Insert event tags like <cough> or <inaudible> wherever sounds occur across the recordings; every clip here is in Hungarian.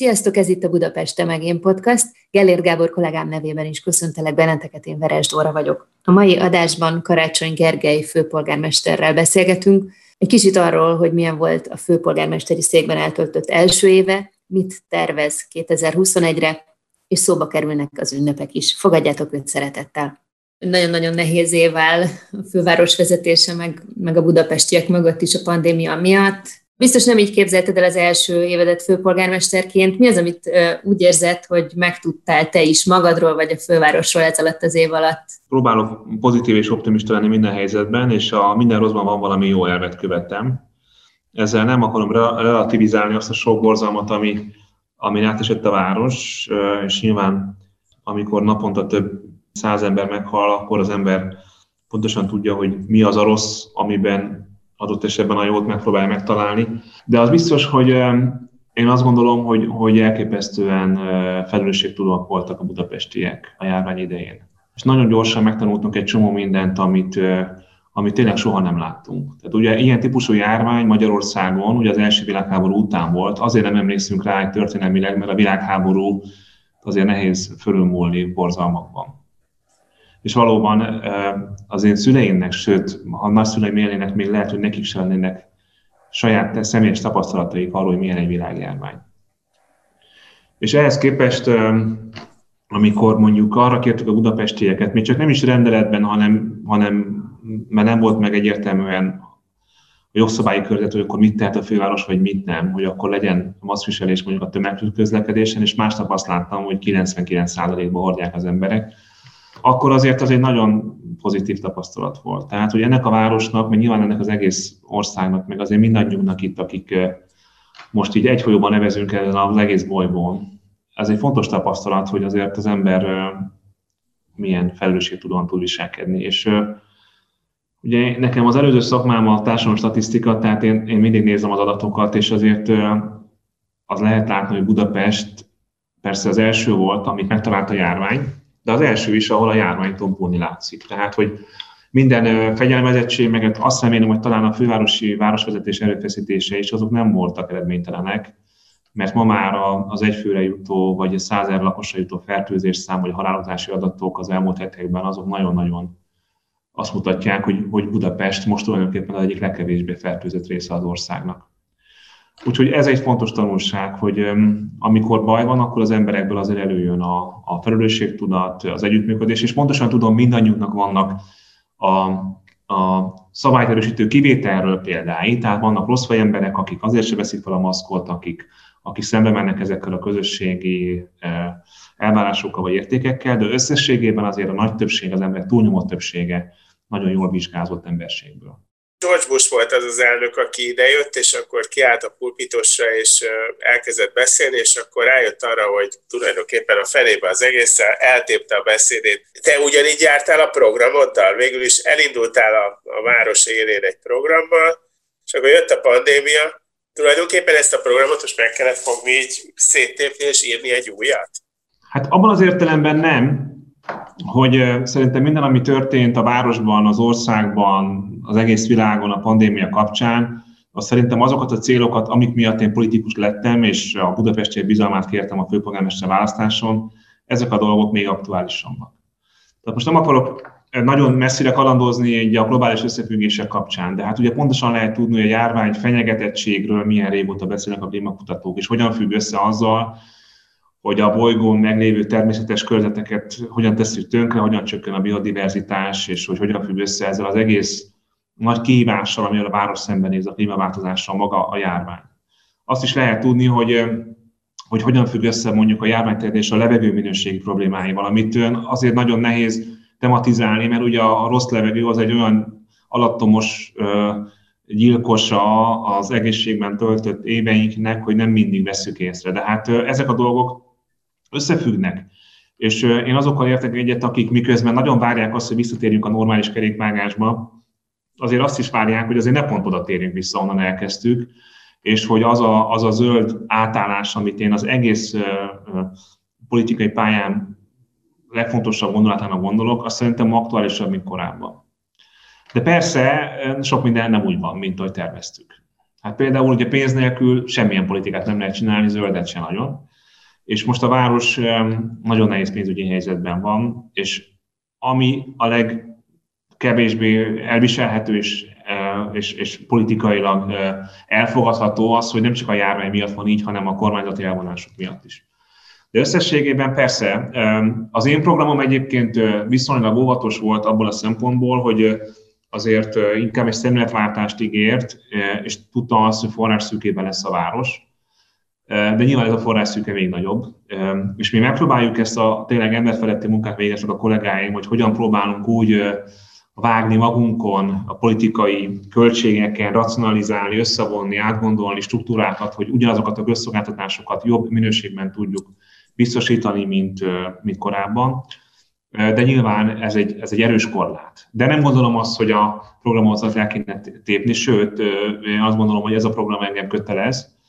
Sziasztok, ez itt a Budapest Megén Podcast. Gellér Gábor kollégám nevében is köszöntelek benneteket, én Veres Dóra vagyok. A mai adásban Karácsony Gergely főpolgármesterrel beszélgetünk, egy kicsit arról, hogy milyen volt a főpolgármesteri székben eltöltött első éve, mit tervez 2021-re, és szóba kerülnek az ünnepek is. Fogadjátok őt szeretettel! Nagyon-nagyon nehéz év áll a főváros vezetése, meg, meg a budapestiek mögött is a pandémia miatt Biztos nem így képzelted el az első évedet főpolgármesterként. Mi az, amit úgy érzed, hogy megtudtál te is magadról, vagy a fővárosról ez alatt az év alatt? Próbálok pozitív és optimista lenni minden helyzetben, és a minden rosszban van valami jó elvet követem. Ezzel nem akarom relativizálni azt a sok borzalmat, ami, ami átesett a város, és nyilván amikor naponta több száz ember meghal, akkor az ember pontosan tudja, hogy mi az a rossz, amiben adott esetben a jót megpróbálja megtalálni. De az biztos, hogy én azt gondolom, hogy, hogy elképesztően felelősségtudóak voltak a budapestiek a járvány idején. És nagyon gyorsan megtanultunk egy csomó mindent, amit, amit tényleg soha nem láttunk. Tehát ugye ilyen típusú járvány Magyarországon, ugye az első világháború után volt, azért nem emlékszünk rá egy történelmileg, mert a világháború azért nehéz fölülmúlni borzalmakban és valóban az én szüleimnek, sőt, a nagyszüleim élnének, még lehet, hogy nekik sem lennének saját személyes tapasztalataik arról, hogy milyen egy világjárvány. És ehhez képest, amikor mondjuk arra kértük a budapestieket, még csak nem is rendeletben, hanem, hanem mert nem volt meg egyértelműen a jogszabályi körzet, hogy akkor mit tehet a főváros, vagy mit nem, hogy akkor legyen maszkviselés mondjuk a tömegközlekedésen, és másnap azt láttam, hogy 99%-ban hordják az emberek, akkor azért az egy nagyon pozitív tapasztalat volt. Tehát, hogy ennek a városnak, meg nyilván ennek az egész országnak, meg azért mindannyiunknak itt, akik most így egy folyóban nevezünk ezen az egész bolygón, ez egy fontos tapasztalat, hogy azért az ember milyen felelősségtudóan tud viselkedni. És ugye nekem az előző szakmám a társadalmi statisztika, tehát én, én mindig nézem az adatokat, és azért az lehet látni, hogy Budapest persze az első volt, amit megtalált a járvány, de az első is, ahol a járvány tompulni látszik. Tehát, hogy minden fegyelmezettség, meg azt remélem, hogy talán a fővárosi városvezetés erőfeszítése is azok nem voltak eredménytelenek, mert ma már az egyfőre jutó, vagy százer lakosra jutó fertőzés szám, vagy halálozási adatok az elmúlt hetekben azok nagyon-nagyon azt mutatják, hogy, hogy Budapest most tulajdonképpen az egyik legkevésbé fertőzött része az országnak. Úgyhogy ez egy fontos tanulság, hogy amikor baj van, akkor az emberekből azért előjön a, a felelősségtudat, az együttműködés, és pontosan tudom, mindannyiunknak vannak a, a szabályterősítő kivételről példái, tehát vannak rossz emberek, akik azért se veszik fel a maszkot, akik, akik szembe mennek ezekkel a közösségi elvárásokkal vagy értékekkel, de összességében azért a nagy többség, az ember túlnyomó többsége nagyon jól vizsgázott emberségből. George Bush volt az az elnök, aki idejött, és akkor kiállt a pulpitosra, és elkezdett beszélni, és akkor rájött arra, hogy tulajdonképpen a felébe az egészen eltépte a beszédét. Te ugyanígy jártál a programoddal, végül is elindultál a, a város élén egy programmal, és akkor jött a pandémia, tulajdonképpen ezt a programot most meg kellett fogni így széttépni és írni egy újat? Hát abban az értelemben nem, hogy szerintem minden, ami történt a városban, az országban, az egész világon a pandémia kapcsán, az szerintem azokat a célokat, amik miatt én politikus lettem, és a budapesti bizalmát kértem a főpolgármester választáson, ezek a dolgok még aktuálisabbak. Tehát most nem akarok nagyon messzire kalandozni egy a globális összefüggések kapcsán, de hát ugye pontosan lehet tudni, hogy a járvány fenyegetettségről milyen régóta beszélnek a klímakutatók, és hogyan függ össze azzal, hogy a bolygón meglévő természetes körzeteket hogyan tesszük tönkre, hogyan csökken a biodiverzitás, és hogy hogyan függ össze ezzel az egész nagy kihívással, amivel a város szembenéz a klímaváltozással maga a járvány. Azt is lehet tudni, hogy hogy hogyan függ össze mondjuk a járványterjedés a levegő minőségi problémáival, amit azért nagyon nehéz tematizálni, mert ugye a rossz levegő az egy olyan alattomos gyilkosa az egészségben töltött éveinknek, hogy nem mindig veszük észre. De hát ezek a dolgok összefüggnek. És én azokkal értek egyet, akik miközben nagyon várják azt, hogy visszatérjünk a normális kerékvágásba, azért azt is várják, hogy azért ne pont oda térjünk vissza, onnan elkezdtük, és hogy az a, az a zöld átállás, amit én az egész politikai pályán legfontosabb gondolatának gondolok, azt szerintem aktuálisabb, mint korábban. De persze sok minden nem úgy van, mint ahogy terveztük. Hát például ugye pénz nélkül semmilyen politikát nem lehet csinálni, zöldet se nagyon. És most a város nagyon nehéz pénzügyi helyzetben van, és ami a legkevésbé elviselhető és, és, és politikailag elfogadható az, hogy nem csak a járvány miatt van így, hanem a kormányzati elvonások miatt is. De összességében persze az én programom egyébként viszonylag óvatos volt abból a szempontból, hogy azért inkább egy szemléletváltást ígért, és tudta azt, hogy forrásszűkében lesz a város. De nyilván ez a forrásszűke még nagyobb. És mi megpróbáljuk ezt a tényleg emberfeletti munkát végeznek a kollégáim, hogy hogyan próbálunk úgy vágni magunkon a politikai költségeken, racionalizálni, összevonni, átgondolni struktúrákat, hogy ugyanazokat a közszolgáltatásokat jobb minőségben tudjuk biztosítani, mint, mint korábban de nyilván ez egy, ez egy erős korlát. De nem gondolom azt, hogy a programot az el kéne tépni, sőt, én azt gondolom, hogy ez a program engem kötelez,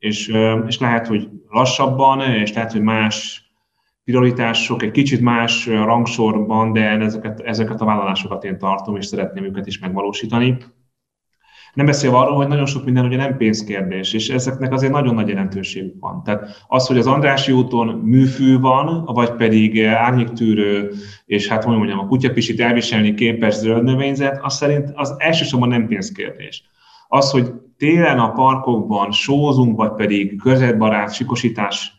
és, és lehet, hogy lassabban, és lehet, hogy más prioritások, egy kicsit más rangsorban, de ezeket, ezeket a vállalásokat én tartom, és szeretném őket is megvalósítani. Nem beszélve arról, hogy nagyon sok minden ugye nem pénzkérdés, és ezeknek azért nagyon nagy jelentőségük van. Tehát az, hogy az Andrási úton műfű van, vagy pedig árnyéktűrő, és hát hogy mondjam, a kutyapisit elviselni képes zöld növényzet, az szerint az elsősorban nem pénzkérdés. Az, hogy télen a parkokban sózunk, vagy pedig körzetbarát sikosítás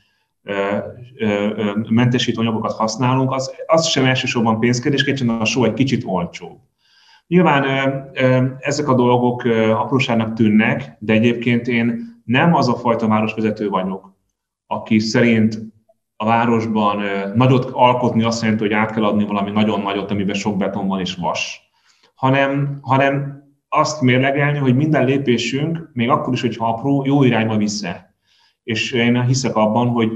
mentesítő anyagokat használunk, az, az sem elsősorban pénzkérdés, kicsit a só egy kicsit olcsóbb. Nyilván ezek a dolgok apróságnak tűnnek, de egyébként én nem az a fajta városvezető vagyok, aki szerint a városban nagyot alkotni azt jelenti, hogy át kell adni valami nagyon nagyot, amiben sok beton van és vas, hanem, hanem azt mérlegelni, hogy minden lépésünk, még akkor is, hogyha apró, jó irányba vissza. És én hiszek abban, hogy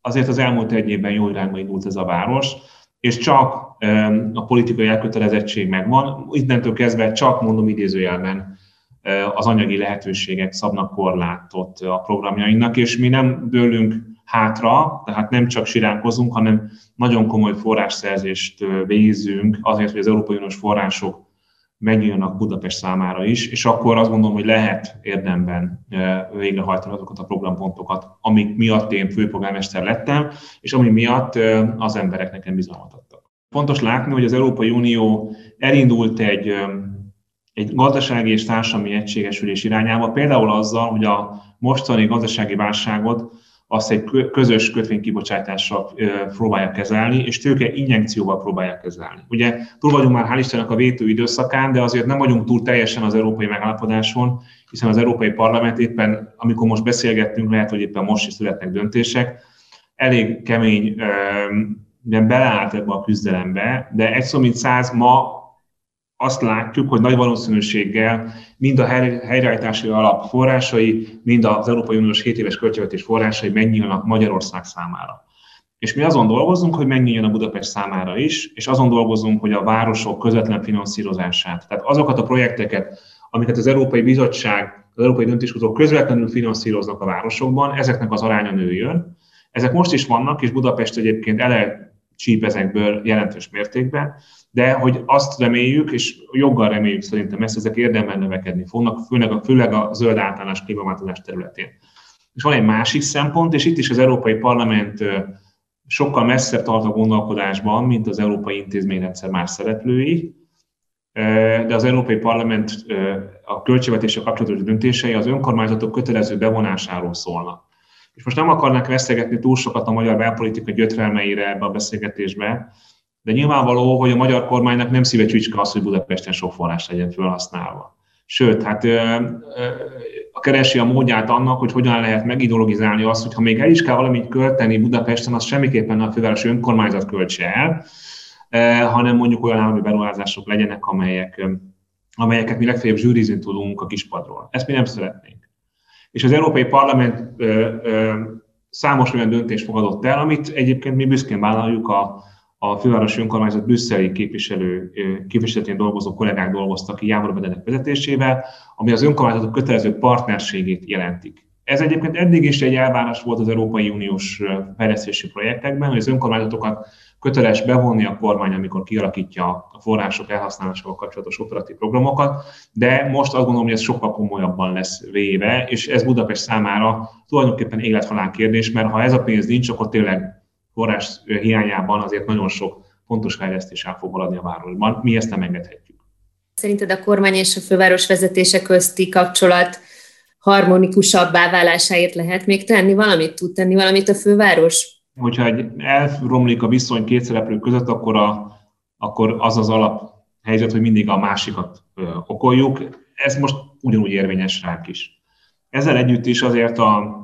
azért az elmúlt egy évben jó irányba indult ez a város, és csak a politikai elkötelezettség megvan, innentől kezdve csak mondom idézőjelben az anyagi lehetőségek szabnak korlátot a programjainknak, és mi nem dőlünk hátra, tehát nem csak siránkozunk, hanem nagyon komoly forrásszerzést végzünk azért, hogy az Európai Uniós források megnyílnak Budapest számára is, és akkor azt gondolom, hogy lehet érdemben végrehajtani azokat a programpontokat, amik miatt én főpolgármester lettem, és ami miatt az emberek nekem bizalmat adtak. Fontos látni, hogy az Európai Unió elindult egy, egy gazdasági és társadalmi egységesülés irányába, például azzal, hogy a mostani gazdasági válságot azt egy közös kötvénykibocsátással próbálja kezelni, és tőke injekcióval próbálja kezelni. Ugye túl vagyunk már, hál' Istennek a vétő időszakán, de azért nem vagyunk túl teljesen az európai megállapodáson, hiszen az Európai Parlament éppen, amikor most beszélgettünk, lehet, hogy éppen most is születnek döntések, elég kemény de beleállt ebbe a küzdelembe, de egy szó mint száz ma azt látjuk, hogy nagy valószínűséggel mind a helyreállítási alap forrásai, mind az Európai Uniós 7 éves költségvetés forrásai megnyílnak Magyarország számára. És mi azon dolgozunk, hogy megnyíljon a Budapest számára is, és azon dolgozunk, hogy a városok közvetlen finanszírozását, tehát azokat a projekteket, amiket az Európai Bizottság, az Európai Döntéshozók közvetlenül finanszíroznak a városokban, ezeknek az aránya nőjön. Ezek most is vannak, és Budapest egyébként ele csíp ezekből jelentős mértékben, de hogy azt reméljük, és joggal reméljük szerintem ezt, ezek érdemben növekedni fognak, főleg a, főleg a zöld általános klímaváltozás területén. És van egy másik szempont, és itt is az Európai Parlament sokkal messzebb tart a gondolkodásban, mint az Európai Intézményrendszer más szereplői, de az Európai Parlament a költségvetéssel kapcsolatos döntései az önkormányzatok kötelező bevonásáról szólnak. És most nem akarnak veszegetni túl sokat a magyar belpolitika gyötrelmeire ebbe a beszélgetésbe, de nyilvánvaló, hogy a magyar kormánynak nem szíve csücske az, hogy Budapesten sok forrás legyen felhasználva. Sőt, hát a keresi a módját annak, hogy hogyan lehet megideologizálni azt, hogy ha még el is kell valamit költeni Budapesten, az semmiképpen a fővárosi önkormányzat költse el, hanem mondjuk olyan állami beruházások legyenek, amelyek amelyeket mi legfeljebb zsűrizni tudunk a kispadról. Ezt mi nem szeretnénk. És az Európai Parlament ö, ö, számos olyan döntést fogadott el, amit egyébként mi büszkén vállaljuk a, a fővárosi önkormányzat brüsszeli képviselő, képviseletén dolgozó kollégák dolgoztak ki Jávor vezetésével, ami az önkormányzatok kötelező partnerségét jelentik. Ez egyébként eddig is egy elvárás volt az Európai Uniós fejlesztési projektekben, hogy az önkormányzatokat köteles bevonni a kormány, amikor kialakítja a források elhasszálásával kapcsolatos operatív programokat, de most azt gondolom, hogy ez sokkal komolyabban lesz véve, és ez Budapest számára tulajdonképpen élethalál kérdés, mert ha ez a pénz nincs, akkor tényleg forrás hiányában azért nagyon sok fontos fejlesztés el fog maradni a városban. Mi ezt nem engedhetjük. Szerinted a kormány és a főváros vezetése közti kapcsolat harmonikusabbá válásáért lehet még tenni valamit? Tud tenni valamit a főváros? Hogyha egy elromlik a viszony két szereplő között, akkor, a, akkor az az alap helyzet, hogy mindig a másikat okoljuk. Ez most ugyanúgy érvényes ránk is. Ezzel együtt is azért a,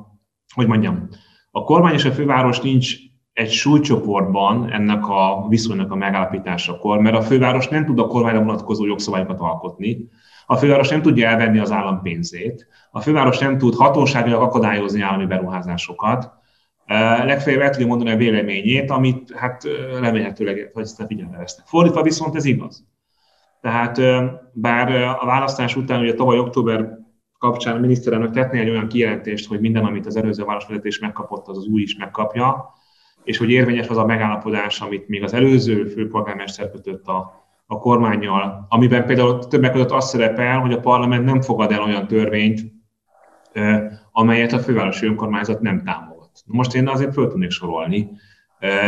hogy mondjam, a kormány és a főváros nincs egy súlycsoportban ennek a viszonynak a megállapításakor, mert a főváros nem tud a kormányra vonatkozó jogszabályokat alkotni, a főváros nem tudja elvenni az állam pénzét, a főváros nem tud hatóságilag akadályozni állami beruházásokat, legfeljebb el tudja mondani a véleményét, amit hát remélhetőleg, hogy ezt figyelme vesznek. Fordítva viszont ez igaz. Tehát bár a választás után, ugye tavaly október kapcsán a miniszterelnök tetné egy olyan kijelentést, hogy minden, amit az előző városvezetés megkapott, az az új is megkapja, és hogy érvényes az a megállapodás, amit még az előző főpolgármester kötött a, a kormányjal, amiben például többek között az szerepel, hogy a parlament nem fogad el olyan törvényt, amelyet a fővárosi önkormányzat nem támogat. Most én azért föl tudnék sorolni.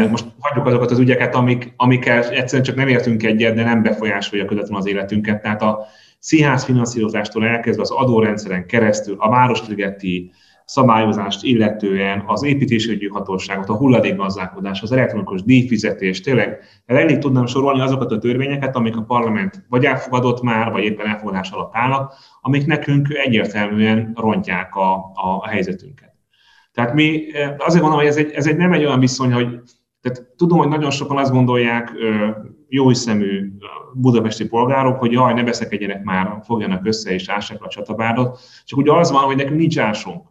Most hagyjuk azokat az ügyeket, amik, amikkel egyszerűen csak nem értünk egyet, de nem befolyásolja közvetlenül az életünket. Tehát a színház finanszírozástól elkezdve az adórendszeren keresztül, a Városligeti szabályozást illetően az építésügyi hatóságot, a hulladékgazdálkodás, az elektronikus díjfizetés, tényleg elég tudnám sorolni azokat a törvényeket, amik a parlament vagy elfogadott már, vagy éppen elfogadás alatt állnak, amik nekünk egyértelműen rontják a, a helyzetünket. Tehát mi azért mondom, hogy ez egy, ez egy nem egy olyan viszony, hogy tehát tudom, hogy nagyon sokan azt gondolják, jó szemű budapesti polgárok, hogy jaj, ne beszekedjenek már, fogjanak össze és ássák a csatabárdot. Csak ugye az van, hogy nekünk nincs ásunk.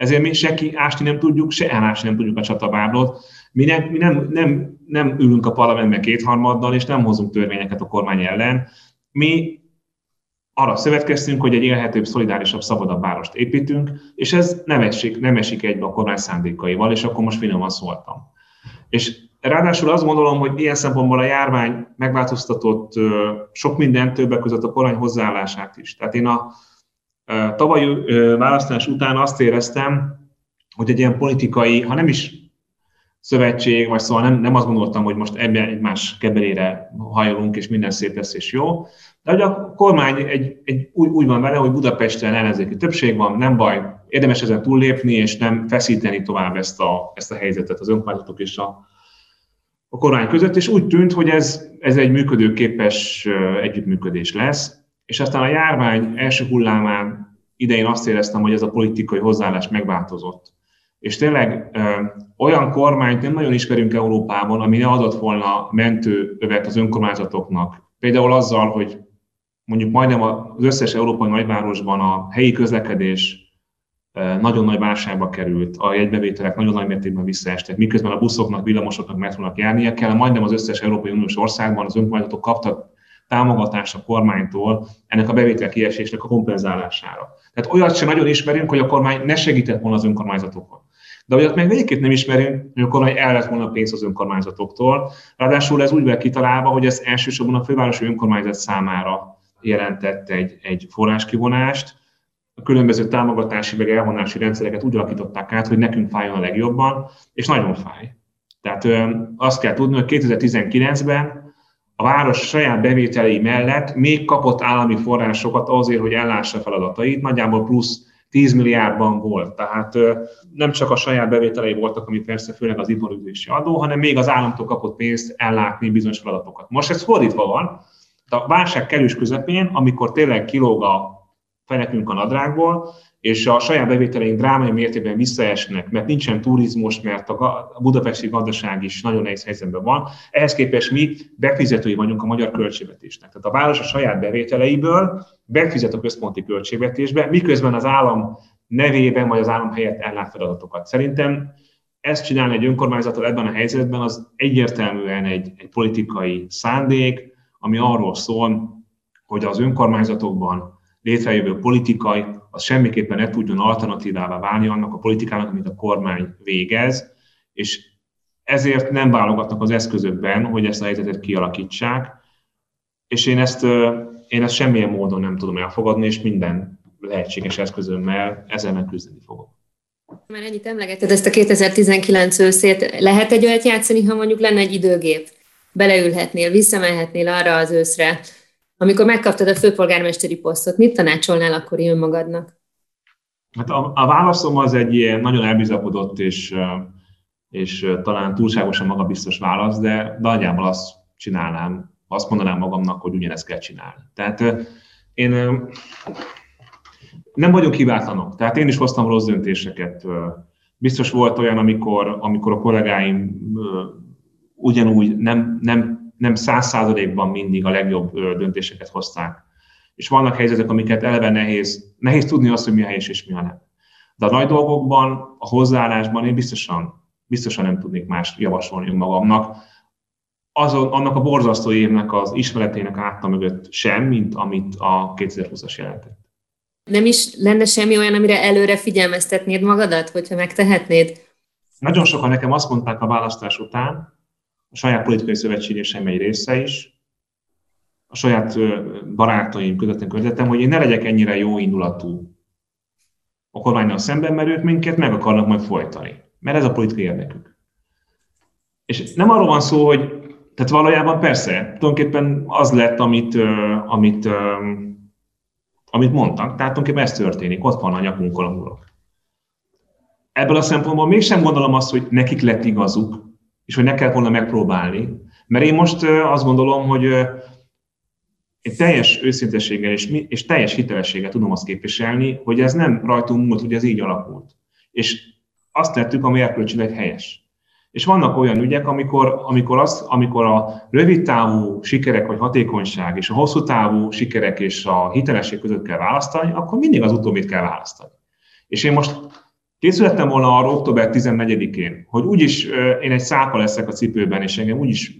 Ezért mi se ásni nem tudjuk, se elásni nem tudjuk a csatabárdot. Mi, nem, mi nem, nem, nem ülünk a parlamentben kétharmaddal, és nem hozunk törvényeket a kormány ellen. Mi arra szövetkeztünk, hogy egy élhetőbb, szolidárisabb, szabadabb várost építünk, és ez nem esik, nem esik egybe a kormány szándékaival, és akkor most finoman szóltam. És ráadásul azt gondolom, hogy ilyen szempontból a járvány megváltoztatott sok minden többek között a kormány hozzáállását is. Tehát én a tavalyi választás után azt éreztem, hogy egy ilyen politikai, ha nem is szövetség, vagy szóval nem, nem azt gondoltam, hogy most ebben egymás kebelére hajolunk, és minden szép lesz és jó, de hogy a kormány egy, egy, úgy, úgy van vele, hogy Budapesten ellenzéki többség van, nem baj, érdemes ezen túllépni, és nem feszíteni tovább ezt a, ezt a helyzetet az önkormányzatok és a, a kormány között, és úgy tűnt, hogy ez, ez egy működőképes együttműködés lesz, és aztán a járvány első hullámán idején azt éreztem, hogy ez a politikai hozzáállás megváltozott. És tényleg olyan kormányt nem nagyon ismerünk Európában, ami ne adott volna mentőövet az önkormányzatoknak. Például azzal, hogy mondjuk majdnem az összes európai nagyvárosban a helyi közlekedés nagyon nagy válságba került, a jegybevételek nagyon nagy mértékben visszaestek, miközben a buszoknak, villamosoknak, metrónak járnia kell. Majdnem az összes Európai Uniós országban az önkormányzatok kaptak támogatást a kormánytól ennek a bevétel kiesésnek a kompenzálására. Tehát olyat sem nagyon ismerünk, hogy a kormány ne segített volna az önkormányzatokon. De olyat meg végképp nem ismerünk, hogy a kormány el lett volna pénzt az önkormányzatoktól. Ráadásul ez úgy van kitalálva, hogy ez elsősorban a fővárosi önkormányzat számára jelentett egy, egy forráskivonást, a különböző támogatási vagy elvonási rendszereket úgy alakították át, hogy nekünk fájjon a legjobban, és nagyon fáj. Tehát ö, azt kell tudni, hogy 2019-ben a város saját bevételei mellett még kapott állami forrásokat azért, hogy ellássa feladatait, nagyjából plusz 10 milliárdban volt. Tehát nem csak a saját bevételei voltak, ami persze főleg az iparüzési adó, hanem még az államtól kapott pénzt ellátni bizonyos feladatokat. Most ez fordítva van, a válság kerülés közepén, amikor tényleg kilóg a fenekünk a nadrágból, és a saját bevételeink drámai mértékben visszaesnek, mert nincsen turizmus, mert a budapesti gazdaság is nagyon nehéz helyzetben van. Ehhez képest mi befizetői vagyunk a magyar költségvetésnek. Tehát a város a saját bevételeiből befizet a központi költségvetésbe, miközben az állam nevében vagy az állam helyett ellát feladatokat. Szerintem ezt csinálni egy önkormányzattal ebben a helyzetben az egyértelműen egy, egy politikai szándék, ami arról szól, hogy az önkormányzatokban létrejövő politikai, az semmiképpen ne tudjon alternatívává válni annak a politikának, amit a kormány végez, és ezért nem válogatnak az eszközökben, hogy ezt a helyzetet kialakítsák, és én ezt, én ezt semmilyen módon nem tudom elfogadni, és minden lehetséges eszközömmel ezzel küzdeni fogok. Már ennyit emlegetted ezt a 2019 őszét. Lehet egy olyat játszani, ha mondjuk lenne egy időgép? Beleülhetnél, visszamehetnél arra az őszre, amikor megkaptad a főpolgármesteri posztot, mit tanácsolnál akkor önmagadnak? Hát a, a válaszom az egy ilyen nagyon elbizakodott és, és talán túlságosan magabiztos válasz, de nagyjából azt csinálnám, azt mondanám magamnak, hogy ugyanezt kell csinálni. Tehát én nem vagyunk hibátlanok, tehát én is hoztam rossz döntéseket. Biztos volt olyan, amikor, amikor a kollégáim ugyanúgy nem, nem nem száz százalékban mindig a legjobb döntéseket hozták. És vannak helyzetek, amiket eleve nehéz, nehéz tudni azt, hogy mi a helyes és mi a nem. De a nagy dolgokban, a hozzáállásban én biztosan, biztosan nem tudnék más javasolni magamnak. Azon, annak a borzasztó évnek az ismeretének átta mögött sem, mint amit a 2020-as jelentett. Nem is lenne semmi olyan, amire előre figyelmeztetnéd magadat, hogyha megtehetnéd? Nagyon sokan nekem azt mondták a választás után, a saját politikai szövetségésem egy része is, a saját barátaim, közvetlen környezetem, hogy én ne legyek ennyire jó indulatú a kormánynal szemben, mert ők minket meg akarnak majd folytani. Mert ez a politikai érdekük. És nem arról van szó, hogy tehát valójában persze, tulajdonképpen az lett, amit, amit, amit mondtak, tehát tulajdonképpen ez történik, ott van a nyakunkon a hurok. Ebből a szempontból mégsem gondolom azt, hogy nekik lett igazuk, és hogy ne kell volna megpróbálni. Mert én most azt gondolom, hogy én teljes őszintességgel és, és teljes hitelességgel tudom azt képviselni, hogy ez nem rajtunk múlt, hogy ez így alakult. És azt tettük, ami erkölcsileg helyes. És vannak olyan ügyek, amikor, amikor, az, amikor a rövid távú sikerek vagy hatékonyság és a hosszú távú sikerek és a hitelesség között kell választani, akkor mindig az utóbbit kell választani. És én most Készülettem volna arra október 14-én, hogy úgyis én egy szápa leszek a cipőben, és engem úgyis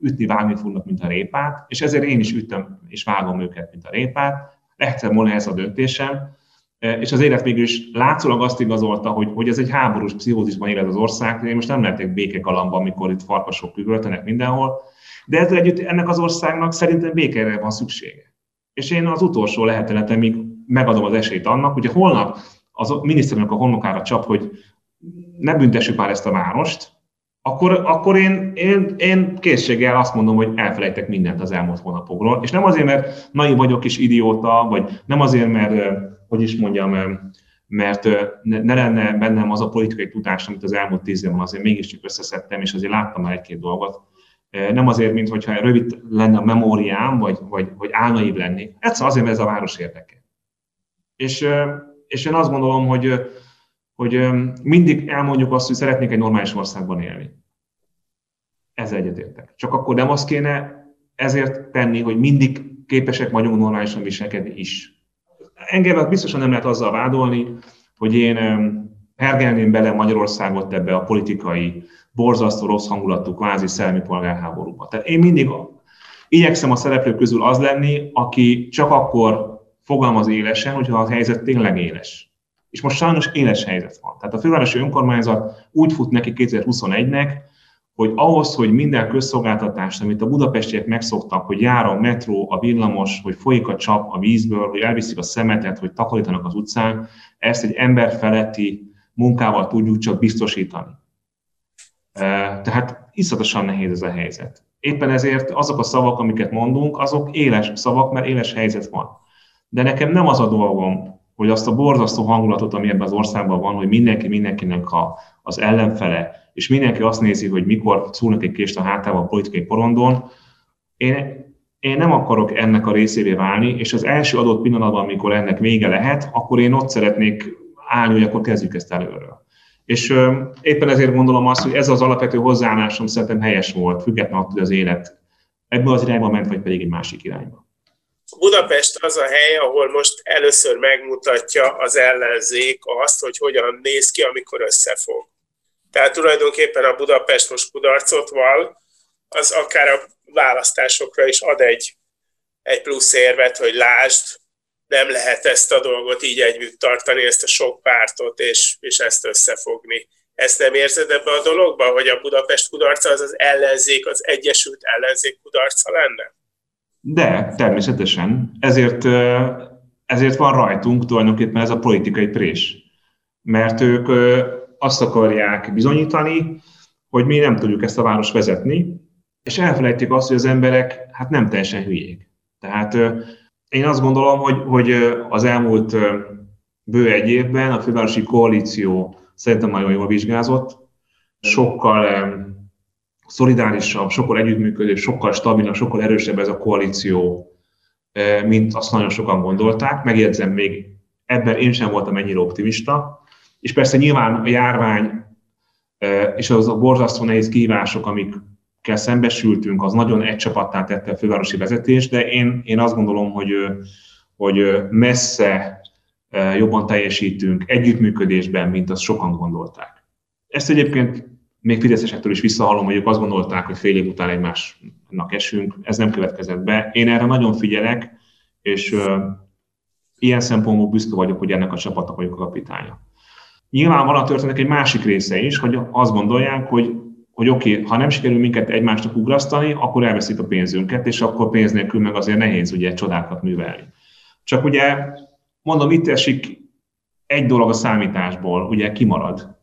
ütni, vágni fognak, mint a répát, és ezért én is ütöm és vágom őket, mint a répát. Lehetett volna ez a döntésem, és az élet végül is látszólag azt igazolta, hogy, hogy ez egy háborús pszichózisban élet az ország, én most nem lehetek békekalamba, amikor itt farkasok üvöltenek mindenhol, de ezzel együtt ennek az országnak szerintem békére van szüksége. És én az utolsó lehetőletemig megadom az esélyt annak, hogy holnap az miniszterelnök a homokára csap, hogy ne büntessük már ezt a várost, akkor, akkor én, én, én készséggel azt mondom, hogy elfelejtek mindent az elmúlt hónapokról. És nem azért, mert naiv vagyok és idióta, vagy nem azért, mert, hogy is mondjam, mert ne, ne lenne bennem az a politikai tudás, amit az elmúlt tíz évben azért mégiscsak összeszedtem, és azért láttam már egy-két dolgot. Nem azért, mint hogyha rövid lenne a memóriám, vagy, vagy, vagy álnaív lennék. Egyszer azért, mert ez a város érdeke. És és én azt gondolom, hogy, hogy mindig elmondjuk azt, hogy szeretnék egy normális országban élni. Ezzel egyetértek. Csak akkor nem azt kéne ezért tenni, hogy mindig képesek vagyunk normálisan viselkedni is. Engem biztosan nem lehet azzal vádolni, hogy én hergelném bele Magyarországot ebbe a politikai, borzasztó rossz hangulatú, kvázi szellemi polgárháborúba. Tehát én mindig igyekszem a szereplők közül az lenni, aki csak akkor fogalmaz élesen, hogyha a helyzet tényleg éles. És most sajnos éles helyzet van. Tehát a fővárosi önkormányzat úgy fut neki 2021-nek, hogy ahhoz, hogy minden közszolgáltatást, amit a budapestiek megszoktak, hogy jár a metró, a villamos, hogy folyik a csap a vízből, hogy elviszik a szemetet, hogy takarítanak az utcán, ezt egy emberfeletti munkával tudjuk csak biztosítani. Tehát iszatosan nehéz ez a helyzet. Éppen ezért azok a szavak, amiket mondunk, azok éles szavak, mert éles helyzet van. De nekem nem az a dolgom, hogy azt a borzasztó hangulatot, ami ebben az országban van, hogy mindenki mindenkinek a, az ellenfele, és mindenki azt nézi, hogy mikor szúrnak egy kést a hátával a politikai porondon. Én, én nem akarok ennek a részévé válni, és az első adott pillanatban, amikor ennek vége lehet, akkor én ott szeretnék állni, hogy akkor kezdjük ezt előről. És éppen ezért gondolom azt, hogy ez az alapvető hozzáállásom szerintem helyes volt, függetlenül attól, hogy az élet ebből az irányba ment, vagy pedig egy másik irányba. Budapest az a hely, ahol most először megmutatja az ellenzék azt, hogy hogyan néz ki, amikor összefog. Tehát tulajdonképpen a Budapest most kudarcot val, az akár a választásokra is ad egy, egy plusz érvet, hogy lásd, nem lehet ezt a dolgot így együtt tartani, ezt a sok pártot, és, és ezt összefogni. Ezt nem érzed ebbe a dologba, hogy a Budapest kudarca az az ellenzék, az Egyesült Ellenzék kudarca lenne? De, természetesen. Ezért, ezért van rajtunk tulajdonképpen ez a politikai prés. Mert ők azt akarják bizonyítani, hogy mi nem tudjuk ezt a város vezetni, és elfelejtik azt, hogy az emberek hát nem teljesen hülyék. Tehát én azt gondolom, hogy, hogy az elmúlt bő egy évben a fővárosi koalíció szerintem nagyon jól vizsgázott, sokkal szolidárisabb, sokkal együttműködő, sokkal stabilabb, sokkal erősebb ez a koalíció, mint azt nagyon sokan gondolták. Megjegyzem még, ebben én sem voltam ennyire optimista. És persze nyilván a járvány és az a borzasztó nehéz kihívások, amikkel szembesültünk, az nagyon egy csapattá tette a fővárosi vezetést, de én, én azt gondolom, hogy, hogy messze jobban teljesítünk együttműködésben, mint azt sokan gondolták. Ezt egyébként még fideszesektől is visszahallom, hogy ők azt gondolták, hogy fél év után egymásnak esünk, ez nem következett be. Én erre nagyon figyelek, és ilyen szempontból büszke vagyok, hogy ennek a csapatnak vagyok a kapitánya. Nyilván van a történetek egy másik része is, hogy azt gondolják, hogy, hogy oké, okay, ha nem sikerül minket egymásnak ugrasztani, akkor elveszik a pénzünket, és akkor pénz nélkül meg azért nehéz ugye csodákat művelni. Csak ugye, mondom, itt esik egy dolog a számításból, ugye kimarad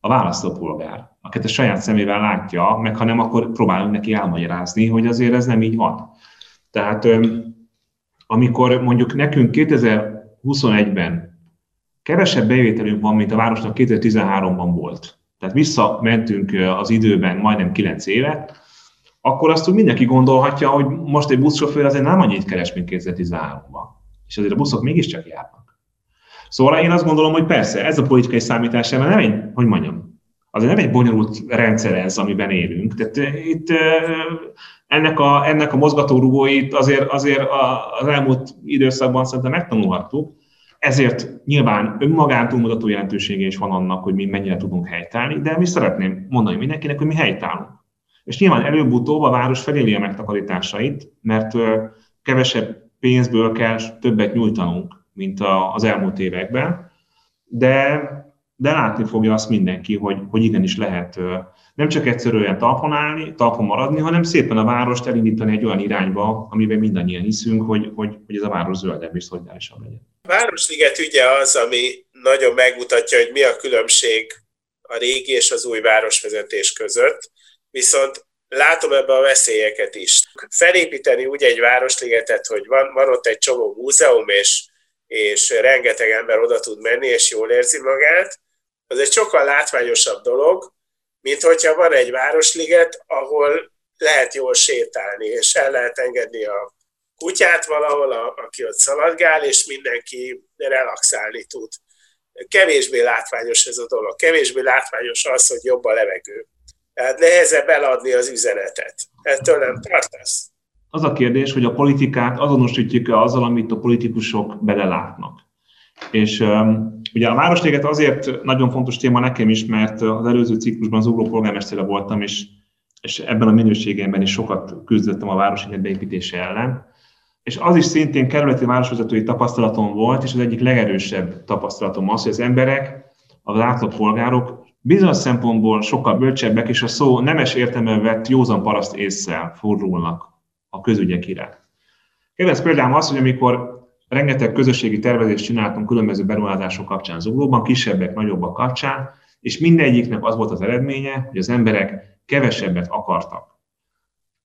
a választópolgár, akit a saját szemével látja, meg ha nem, akkor próbálunk neki elmagyarázni, hogy azért ez nem így van. Tehát amikor mondjuk nekünk 2021-ben kevesebb bevételünk van, mint a városnak 2013-ban volt, tehát visszamentünk az időben majdnem 9 éve, akkor azt úgy mindenki gondolhatja, hogy most egy buszsofőr azért nem annyit keres, mint 2013-ban. És azért a buszok mégiscsak járnak. Szóval én azt gondolom, hogy persze, ez a politikai számítás, mert nem egy, hogy mondjam, azért nem egy bonyolult rendszer ez, amiben élünk. Tehát itt ennek a, ennek a mozgatórugóit azért, azért az elmúlt időszakban szerintem megtanulhattuk, ezért nyilván önmagán túlmutató jelentősége is van annak, hogy mi mennyire tudunk helytállni, de mi szeretném mondani mindenkinek, hogy mi helytállunk. És nyilván előbb-utóbb a város feléli a megtakarításait, mert kevesebb pénzből kell többet nyújtanunk, mint az elmúlt években, de, de látni fogja azt mindenki, hogy, hogy igenis lehet nem csak egyszerűen talpon állni, talpon maradni, hanem szépen a várost elindítani egy olyan irányba, amiben mindannyian hiszünk, hogy, hogy, hogy ez a város zöldebb és szolidárisabb legyen. A Városliget ügye az, ami nagyon megmutatja, hogy mi a különbség a régi és az új városvezetés között, viszont látom ebbe a veszélyeket is. Felépíteni úgy egy városligetet, hogy van, van ott egy csomó múzeum, és és rengeteg ember oda tud menni, és jól érzi magát, az egy sokkal látványosabb dolog, mint hogyha van egy városliget, ahol lehet jól sétálni, és el lehet engedni a kutyát valahol, a, aki ott szaladgál, és mindenki relaxálni tud. Kevésbé látványos ez a dolog, kevésbé látványos az, hogy jobb a levegő. Tehát nehezebb eladni az üzenetet. Ettől nem tartasz? Az a kérdés, hogy a politikát azonosítjuk-e azzal, amit a politikusok belelátnak. És um, ugye a Városliget azért nagyon fontos téma nekem is, mert az előző ciklusban az ugró polgármestere voltam, és, és ebben a minőségemben is sokat küzdöttem a Városliget beépítése ellen. És az is szintén kerületi városvezetői tapasztalatom volt, és az egyik legerősebb tapasztalatom az, hogy az emberek, az átlagpolgárok bizonyos szempontból sokkal bölcsebbek, és a szó nemes értelme vett józan paraszt észszel fordulnak a közügyek iránt. Kedves példám az, hogy amikor rengeteg közösségi tervezést csináltunk különböző beruházások kapcsán zuglóban, kisebbek, nagyobbak kapcsán, és mindegyiknek az volt az eredménye, hogy az emberek kevesebbet akartak.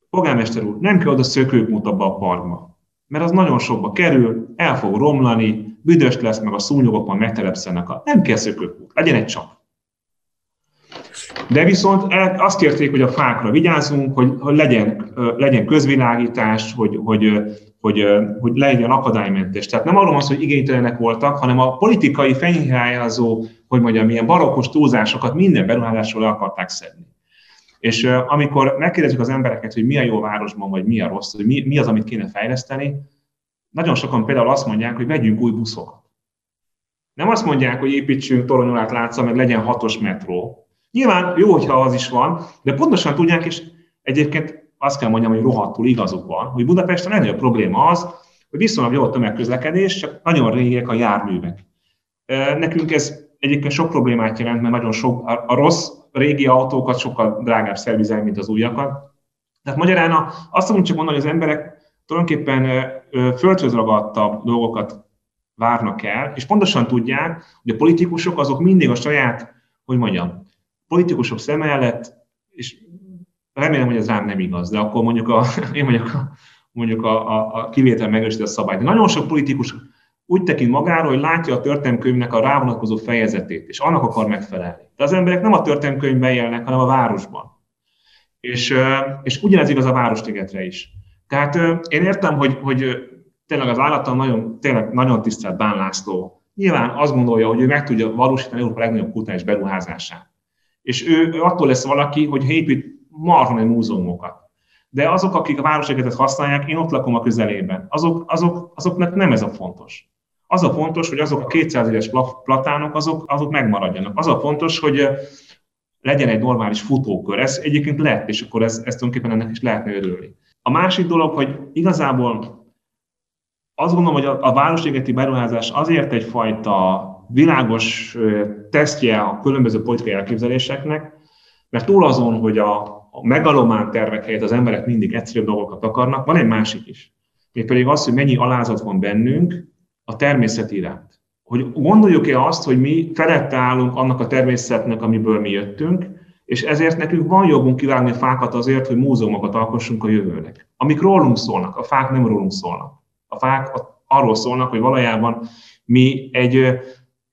Polgármester úr, nem kell oda szökőkút abba a parkba, mert az nagyon sokba kerül, el fog romlani, büdös lesz, meg a szúnyogokban megtelepszenek. A... Nem kell szökőkút, legyen egy csap. De viszont azt kérték, hogy a fákra vigyázzunk, hogy, legyen, legyen közvilágítás, hogy, hogy, hogy, hogy legyen akadálymentes. Tehát nem arról van hogy igénytelenek voltak, hanem a politikai fenyhájázó, hogy mondjam, milyen barokkos túlzásokat minden beruházásról akarták szedni. És amikor megkérdezzük az embereket, hogy mi a jó városban, vagy mi a rossz, hogy mi, mi az, amit kéne fejleszteni, nagyon sokan például azt mondják, hogy vegyünk új buszokat. Nem azt mondják, hogy építsünk toronyolát látszva, meg legyen hatos metró. Nyilván jó, hogyha az is van, de pontosan tudják, és egyébként azt kell mondjam, hogy rohadtul igazuk van, hogy Budapesten a legnagyobb probléma az, hogy viszonylag jó a tömegközlekedés, csak nagyon régiek a járművek. Nekünk ez egyébként sok problémát jelent, mert nagyon sok, a rossz régi autókat sokkal drágább szervizelni, mint az újakat. Tehát magyarán azt tudom csak mondani, hogy az emberek tulajdonképpen földhöz ragadtabb dolgokat várnak el, és pontosan tudják, hogy a politikusok azok mindig a saját, hogy mondjam, politikusok szem mellett, és remélem, hogy ez rám nem igaz, de akkor mondjuk a, <laughs> én mondjuk a, mondjuk a, a, a kivétel megerősíti a szabályt. De nagyon sok politikus úgy tekint magára, hogy látja a történelmkönyvnek a rávonatkozó fejezetét, és annak akar megfelelni. De az emberek nem a történelmkönyvben élnek, hanem a városban. És, és ugyanez igaz a Városligetre is. Tehát én értem, hogy, hogy tényleg az állattal nagyon, tényleg nagyon tisztelt Bán László nyilván azt gondolja, hogy ő meg tudja valósítani Európa legnagyobb kulturális beruházását. És ő, ő attól lesz valaki, hogy épít marha egy múzeumokat. De azok, akik a városegyetet használják, én ott lakom a közelében, azok, azok, azoknak nem ez a fontos. Az a fontos, hogy azok a 200 éves platánok, azok, azok megmaradjanak. Az a fontos, hogy legyen egy normális futókör. Ez egyébként lett, és akkor ez, ezt tulajdonképpen ennek is lehetne örülni. A másik dolog, hogy igazából azt gondolom, hogy a, a városégeti beruházás azért egyfajta világos tesztje a különböző politikai elképzeléseknek, mert túl azon, hogy a, megalomán tervek helyett az emberek mindig egyszerűbb dolgokat akarnak, van egy másik is. Mégpedig az, hogy mennyi alázat van bennünk a természet iránt. Hogy gondoljuk-e azt, hogy mi felette állunk annak a természetnek, amiből mi jöttünk, és ezért nekünk van jogunk kivágni a fákat azért, hogy múzeumokat alkossunk a jövőnek. Amik rólunk szólnak, a fák nem rólunk szólnak. A fák arról szólnak, hogy valójában mi egy,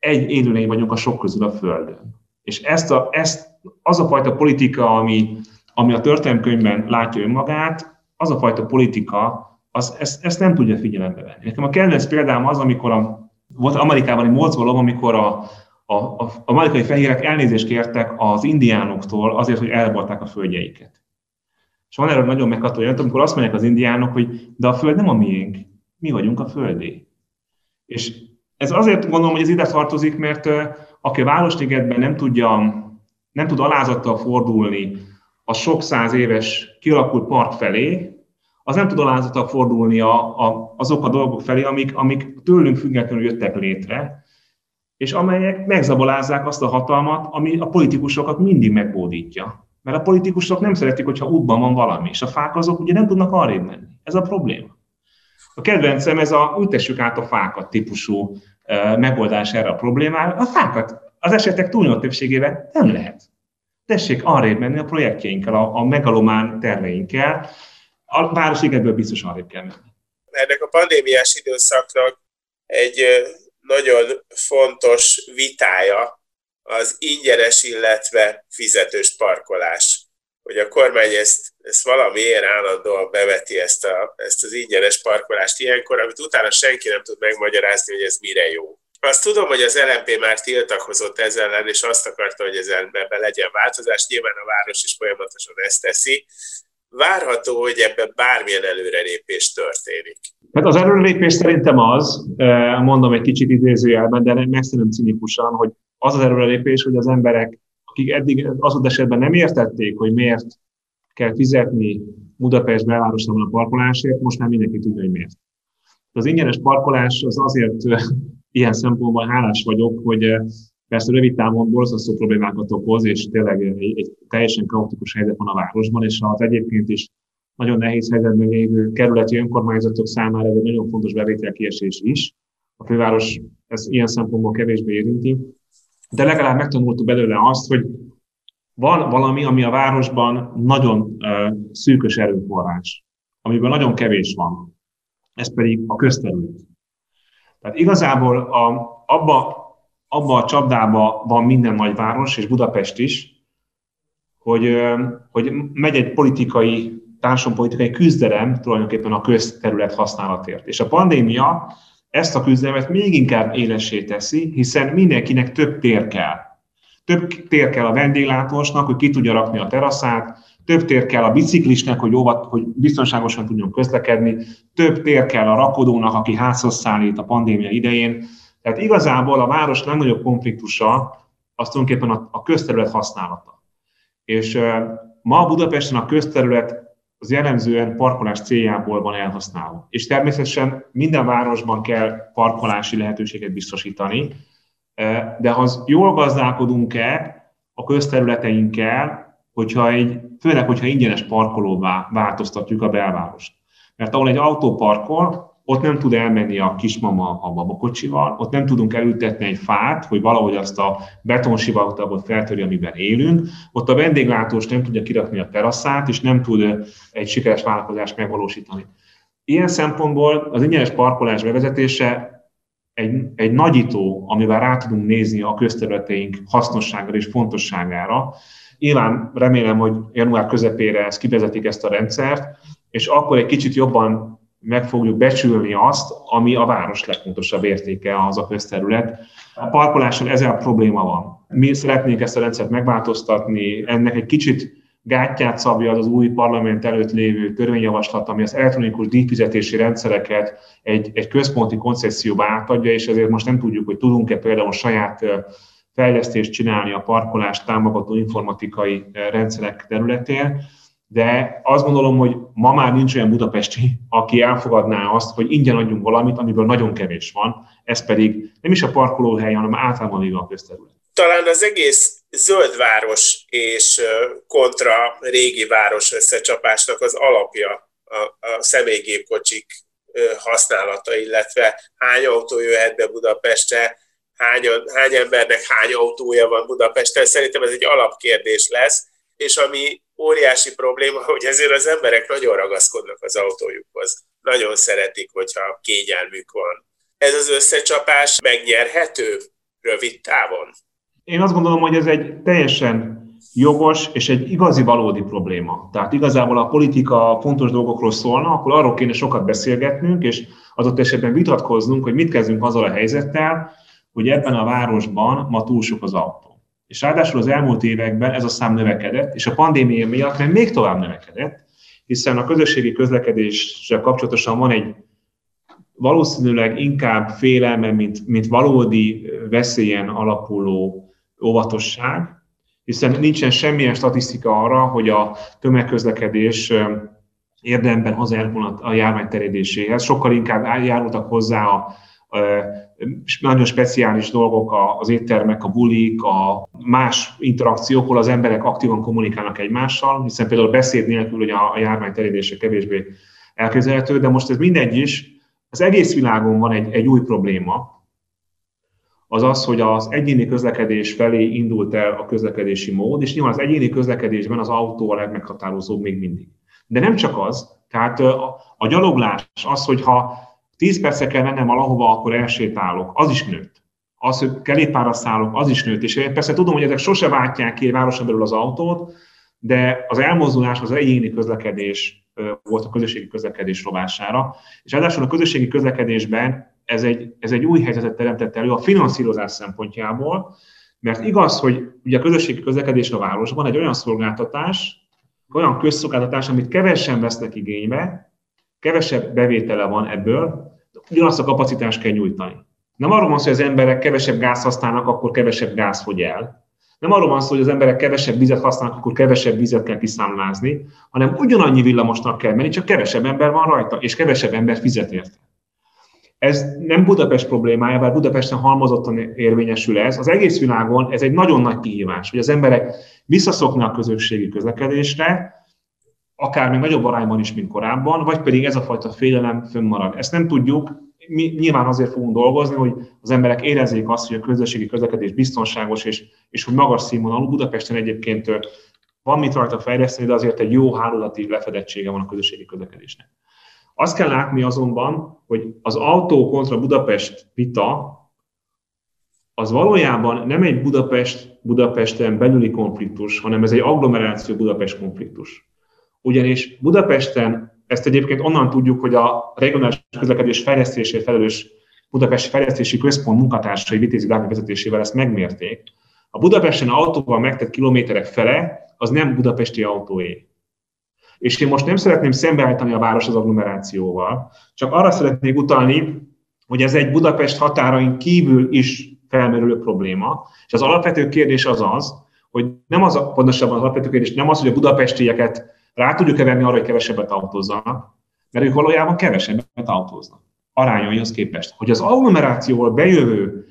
egy élőlény vagyunk a sok közül a Földön. És ezt a, ezt, az a fajta politika, ami, ami a történelmkönyvben látja önmagát, az a fajta politika, az, ezt, ezt nem tudja figyelembe venni. Nekem a kedvenc példám az, amikor a, volt Amerikában egy mozgalom, amikor a, a, a, amerikai fehérek elnézést kértek az indiánoktól azért, hogy elvolták a földjeiket. És van erről nagyon megható amikor azt mondják az indiánok, hogy de a föld nem a miénk, mi vagyunk a földé. És ez azért gondolom, hogy ez ide tartozik, mert aki a Városligetben nem tudja, nem tud alázattal fordulni a sok száz éves kialakult park felé, az nem tud alázattal fordulni a, a, azok a dolgok felé, amik, amik tőlünk függetlenül jöttek létre, és amelyek megzabolázzák azt a hatalmat, ami a politikusokat mindig megbódítja. Mert a politikusok nem szeretik, hogyha útban van valami, és a fák azok ugye nem tudnak arrébb menni. Ez a probléma. A kedvencem ez a ültessük át a fákat típusú megoldás erre a problémára. A fákat az esetek túlnyomó többségével nem lehet. Tessék arrébb menni a projektjeinkkel, a, a megalomán terveinkkel. A Városligetből biztos arrébb kell menni. Ennek a pandémiás időszaknak egy nagyon fontos vitája az ingyenes, illetve fizetős parkolás hogy a kormány ezt, ezt valamiért állandóan beveti ezt, a, ezt az ingyenes parkolást ilyenkor, amit utána senki nem tud megmagyarázni, hogy ez mire jó. Azt tudom, hogy az LMP már tiltakozott ezzel ellen, és azt akarta, hogy ezen be legyen változás. Nyilván a város is folyamatosan ezt teszi. Várható, hogy ebben bármilyen előrelépés történik. Hát az előrelépés szerintem az, mondom egy kicsit idézőjelben, de meg szerintem cinikusan, hogy az az előrelépés, hogy az emberek akik eddig az esetben nem értették, hogy miért kell fizetni Budapest belvárosában a parkolásért, most már mindenki tudja, hogy miért. Az ingyenes parkolás az azért <laughs> ilyen szempontból hálás vagyok, hogy persze rövid távon borzasztó problémákat okoz, és tényleg egy, egy teljesen kaotikus helyzet van a városban, és az egyébként is nagyon nehéz helyzetben lévő kerületi önkormányzatok számára ez egy nagyon fontos bevételkiesés is. A főváros ez ilyen szempontból kevésbé érinti de legalább megtanultuk belőle azt, hogy van valami, ami a városban nagyon szűkös erőforrás, amiben nagyon kevés van. Ez pedig a közterület. Tehát igazából a, abba, abba a csapdába van minden nagyváros, és Budapest is, hogy, hogy megy egy politikai, társadalompolitikai küzdelem tulajdonképpen a közterület használatért. És a pandémia ezt a küzdelmet még inkább élessé teszi, hiszen mindenkinek több tér kell. Több tér kell a vendéglátósnak, hogy ki tudja rakni a teraszát, több tér kell a biciklisnek, hogy, óvat, hogy biztonságosan tudjon közlekedni, több tér kell a rakodónak, aki házhoz szállít a pandémia idején. Tehát igazából a város legnagyobb konfliktusa az tulajdonképpen a, a közterület használata. És ma Budapesten a közterület az jellemzően parkolás céljából van elhasználva. És természetesen minden városban kell parkolási lehetőséget biztosítani, de ha jól gazdálkodunk-e a közterületeinkkel, hogyha egy, főleg, hogyha ingyenes parkolóvá változtatjuk a belvárost. Mert ahol egy autó parkol, ott nem tud elmenni a kismama a babakocsival, ott nem tudunk elültetni egy fát, hogy valahogy azt a betonsivatagot feltörje, amiben élünk, ott a vendéglátós nem tudja kirakni a teraszát, és nem tud egy sikeres vállalkozást megvalósítani. Ilyen szempontból az ingyenes parkolás bevezetése egy, egy nagyító, amivel rá tudunk nézni a közterületeink hasznosságára és fontosságára. Nyilván remélem, hogy január közepére ezt kivezetik ezt a rendszert, és akkor egy kicsit jobban meg fogjuk becsülni azt, ami a város legfontosabb értéke, az a közterület. A parkolással ezzel probléma van. Mi szeretnénk ezt a rendszert megváltoztatni, ennek egy kicsit gátját szabja az, az új parlament előtt lévő törvényjavaslat, ami az elektronikus díjfizetési rendszereket egy, egy központi koncepcióba átadja, és ezért most nem tudjuk, hogy tudunk-e például saját fejlesztést csinálni a parkolást támogató informatikai rendszerek területén de azt gondolom, hogy ma már nincs olyan budapesti, aki elfogadná azt, hogy ingyen adjunk valamit, amiből nagyon kevés van, ez pedig nem is a parkolóhely, hanem általában a közterület. Talán az egész zöld város és kontra régi város összecsapásnak az alapja a, a személygépkocsik használata, illetve hány autó jöhet be Budapestre, hány, hány embernek hány autója van Budapesten. Szerintem ez egy alapkérdés lesz, és ami óriási probléma, hogy ezért az emberek nagyon ragaszkodnak az autójukhoz. Nagyon szeretik, hogyha kényelmük van. Ez az összecsapás megnyerhető rövid távon? Én azt gondolom, hogy ez egy teljesen jogos és egy igazi valódi probléma. Tehát igazából a politika fontos dolgokról szólna, akkor arról kéne sokat beszélgetnünk, és adott esetben vitatkoznunk, hogy mit kezdünk azzal a helyzettel, hogy ebben a városban ma túl sok az autó. És ráadásul az elmúlt években ez a szám növekedett, és a pandémia miatt nem még tovább növekedett, hiszen a közösségi közlekedéssel kapcsolatosan van egy valószínűleg inkább félelme, mint, mint valódi veszélyen alapuló óvatosság, hiszen nincsen semmilyen statisztika arra, hogy a tömegközlekedés érdemben hozzájárulna a járvány terjedéséhez. Sokkal inkább járultak hozzá a, nagyon speciális dolgok az éttermek, a bulik, a más interakciók, ahol az emberek aktívan kommunikálnak egymással, hiszen például beszéd nélkül hogy a járvány terjedése kevésbé elképzelhető, de most ez mindegy is. Az egész világon van egy, egy új probléma, az az, hogy az egyéni közlekedés felé indult el a közlekedési mód, és nyilván az egyéni közlekedésben az autó a legmeghatározóbb még mindig. De nem csak az, tehát a, gyaloglás, az, hogyha 10 perce kell mennem valahova, akkor elsétálok, az is nőtt. Az, hogy kerékpárra szállok, az is nőtt. És én persze tudom, hogy ezek sose váltják ki városon belül az autót, de az elmozdulás, az egyéni közlekedés volt a közösségi közlekedés rovására. És ráadásul a közösségi közlekedésben ez egy, ez egy új helyzetet teremtett elő a finanszírozás szempontjából, mert igaz, hogy ugye a közösségi közlekedés a városban egy olyan szolgáltatás, olyan közszolgáltatás, amit kevesen vesznek igénybe, kevesebb bevétele van ebből, ugyanazt a kapacitást kell nyújtani. Nem arról van szó, hogy az emberek kevesebb gáz használnak, akkor kevesebb gáz fogy el. Nem arról van szó, hogy az emberek kevesebb vizet használnak, akkor kevesebb vizet kell kiszámlázni, hanem ugyanannyi villamosnak kell menni, csak kevesebb ember van rajta, és kevesebb ember fizet érte. Ez nem Budapest problémája, bár Budapesten halmozottan érvényesül ez. Az egész világon ez egy nagyon nagy kihívás, hogy az emberek visszaszoknak a közösségi közlekedésre, akár még nagyobb arányban is, mint korábban, vagy pedig ez a fajta félelem fönnmarad. Ezt nem tudjuk, mi nyilván azért fogunk dolgozni, hogy az emberek érezzék azt, hogy a közösségi közlekedés biztonságos, és, és hogy magas színvonalú. Budapesten egyébként van mit rajta fejleszteni, de azért egy jó hálózati lefedettsége van a közösségi közlekedésnek. Azt kell látni azonban, hogy az autó kontra Budapest vita az valójában nem egy Budapest Budapesten belüli konfliktus, hanem ez egy agglomeráció Budapest konfliktus. Ugyanis Budapesten, ezt egyébként onnan tudjuk, hogy a regionális közlekedés fejlesztésért felelős Budapesti Fejlesztési Központ munkatársai Vitézi Dávid vezetésével ezt megmérték. A Budapesten autóval megtett kilométerek fele az nem budapesti autóé. És én most nem szeretném szembeállítani a város az agglomerációval, csak arra szeretnék utalni, hogy ez egy Budapest határain kívül is felmerülő probléma, és az alapvető kérdés az az, hogy nem az, pontosabban az alapvető kérdés nem az, hogy a budapestieket rá tudjuk-e venni arra, hogy kevesebbet autózzanak, mert ők valójában kevesebbet autóznak arányaihoz képest. Hogy az agglomerációval bejövő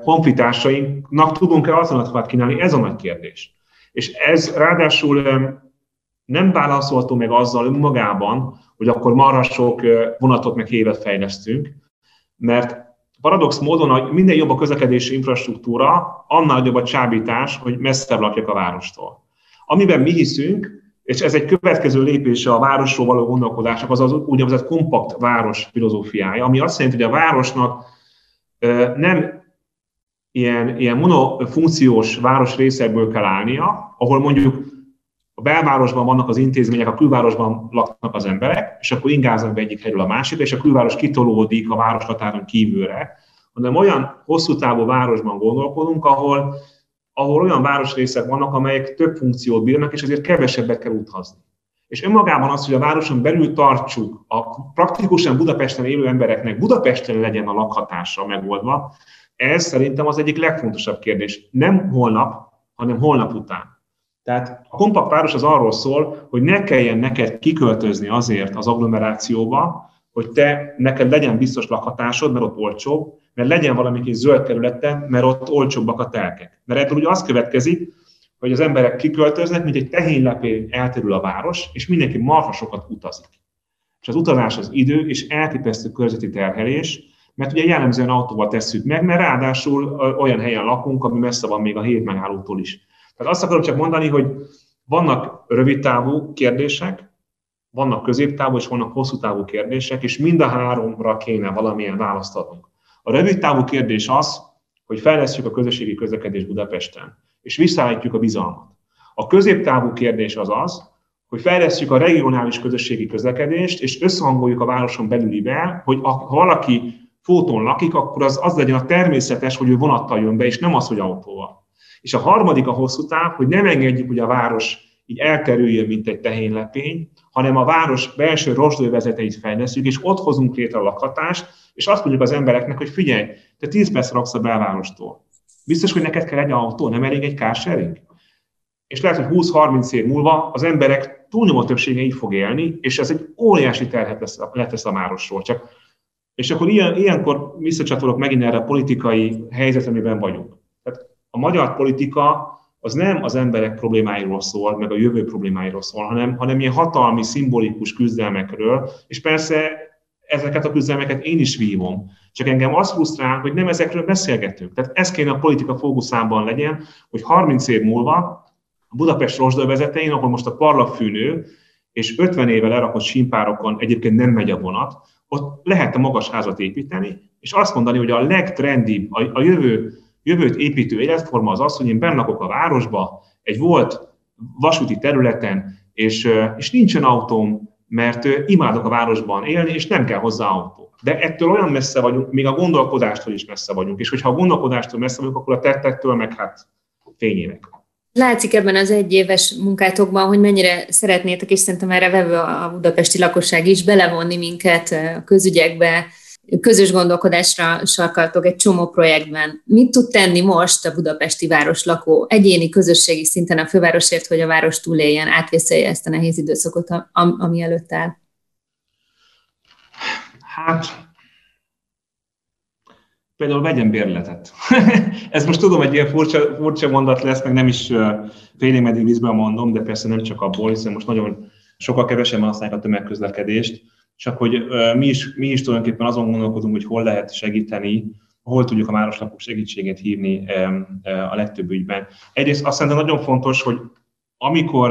honfitársainknak tudunk-e alternatívát kínálni, ez a nagy kérdés. És ez ráadásul nem válaszolható meg azzal önmagában, hogy akkor marha sok vonatot meg évet fejlesztünk, mert paradox módon, hogy minden jobb a közlekedési infrastruktúra, annál nagyobb a csábítás, hogy messzebb lakjak a várostól. Amiben mi hiszünk, és ez egy következő lépése a városról való gondolkodásnak, az az úgynevezett kompakt város filozófiája, ami azt jelenti, hogy a városnak nem ilyen, ilyen monofunkciós városrészekből kell állnia, ahol mondjuk a belvárosban vannak az intézmények, a külvárosban laknak az emberek, és akkor ingáznak be egyik helyről a másikra, és a külváros kitolódik a városhatáron kívülre, hanem olyan hosszú távú városban gondolkodunk, ahol, ahol olyan városrészek vannak, amelyek több funkciót bírnak, és ezért kevesebbet kell utazni. És önmagában az, hogy a városon belül tartsuk a praktikusan Budapesten élő embereknek Budapesten legyen a lakhatása megoldva, ez szerintem az egyik legfontosabb kérdés. Nem holnap, hanem holnap után. Tehát a kompakt város az arról szól, hogy ne kelljen neked kiköltözni azért az agglomerációba, hogy te, neked legyen biztos lakhatásod, mert ott olcsóbb, mert legyen valami kis zöld területen, mert ott olcsóbbak a telkek. Mert ebből ugye az következik, hogy az emberek kiköltöznek, mint egy tehénylepé elterül a város, és mindenki marha utazik. És az utazás az idő, és elképesztő körzeti terhelés, mert ugye jellemzően autóval tesszük meg, mert ráadásul olyan helyen lakunk, ami messze van még a hét megállótól is. Tehát azt akarom csak mondani, hogy vannak rövidtávú kérdések, vannak középtávú és vannak hosszú távú kérdések, és mind a háromra kéne valamilyen választ adnunk. A rövid távú kérdés az, hogy fejlesztjük a közösségi közlekedést Budapesten, és visszaállítjuk a bizalmat. A középtávú kérdés az az, hogy fejlesztjük a regionális közösségi közlekedést, és összehangoljuk a városon belülivel, hogy ha valaki fóton lakik, akkor az, az legyen a természetes, hogy ő vonattal jön be, és nem az, hogy autóval. És a harmadik a hosszú táv, hogy nem engedjük, hogy a város így elkerüljön, mint egy tehénylepény, hanem a város belső rozsdővezeteit fejlesztjük, és ott hozunk létre a lakhatást, és azt mondjuk az embereknek, hogy figyelj, te 10 perc raksz a belvárostól. Biztos, hogy neked kell egy autó, nem elég egy carsharing? És lehet, hogy 20-30 év múlva az emberek túlnyomó többsége így fog élni, és ez egy óriási terhet lesz, lesz a városról. Csak, és akkor ilyen, ilyenkor visszacsatolok megint erre a politikai helyzet, amiben vagyunk. A magyar politika az nem az emberek problémáiról szól, meg a jövő problémáiról szól, hanem, hanem ilyen hatalmi, szimbolikus küzdelmekről, és persze ezeket a küzdelmeket én is vívom. Csak engem az frusztrál, hogy nem ezekről beszélgetünk. Tehát ez kéne a politika fókuszában legyen, hogy 30 év múlva a Budapest rozsdővezetein, ahol most a parlagfűnő, és 50 éve lerakott simpárokon egyébként nem megy a vonat, ott lehet a magas házat építeni, és azt mondani, hogy a legtrendibb, a, a jövő jövőt építő életforma az az, hogy én bennakok a városba, egy volt vasúti területen, és, és nincsen autóm, mert imádok a városban élni, és nem kell hozzá autó. De ettől olyan messze vagyunk, még a gondolkodástól is messze vagyunk, és hogyha a gondolkodástól messze vagyunk, akkor a tettektől meg hát fényének. Látszik ebben az egyéves munkátokban, hogy mennyire szeretnétek, és szerintem erre vevő a budapesti lakosság is belevonni minket a közügyekbe, közös gondolkodásra sarkaltok egy csomó projektben. Mit tud tenni most a budapesti városlakó egyéni, közösségi szinten a fővárosért, hogy a város túléljen, átvészelje ezt a nehéz időszakot, ami előtt áll? Hát, például vegyen bérletet. <laughs> Ez most tudom, egy ilyen furcsa, furcsa mondat lesz, meg nem is félig meddig vízben mondom, de persze nem csak abból, hiszen most nagyon sokkal kevesebben használják a tömegközlekedést csak hogy mi is, mi is tulajdonképpen azon gondolkodunk, hogy hol lehet segíteni, hol tudjuk a városlapok segítségét hívni a legtöbb ügyben. Egyrészt azt szerintem nagyon fontos, hogy amikor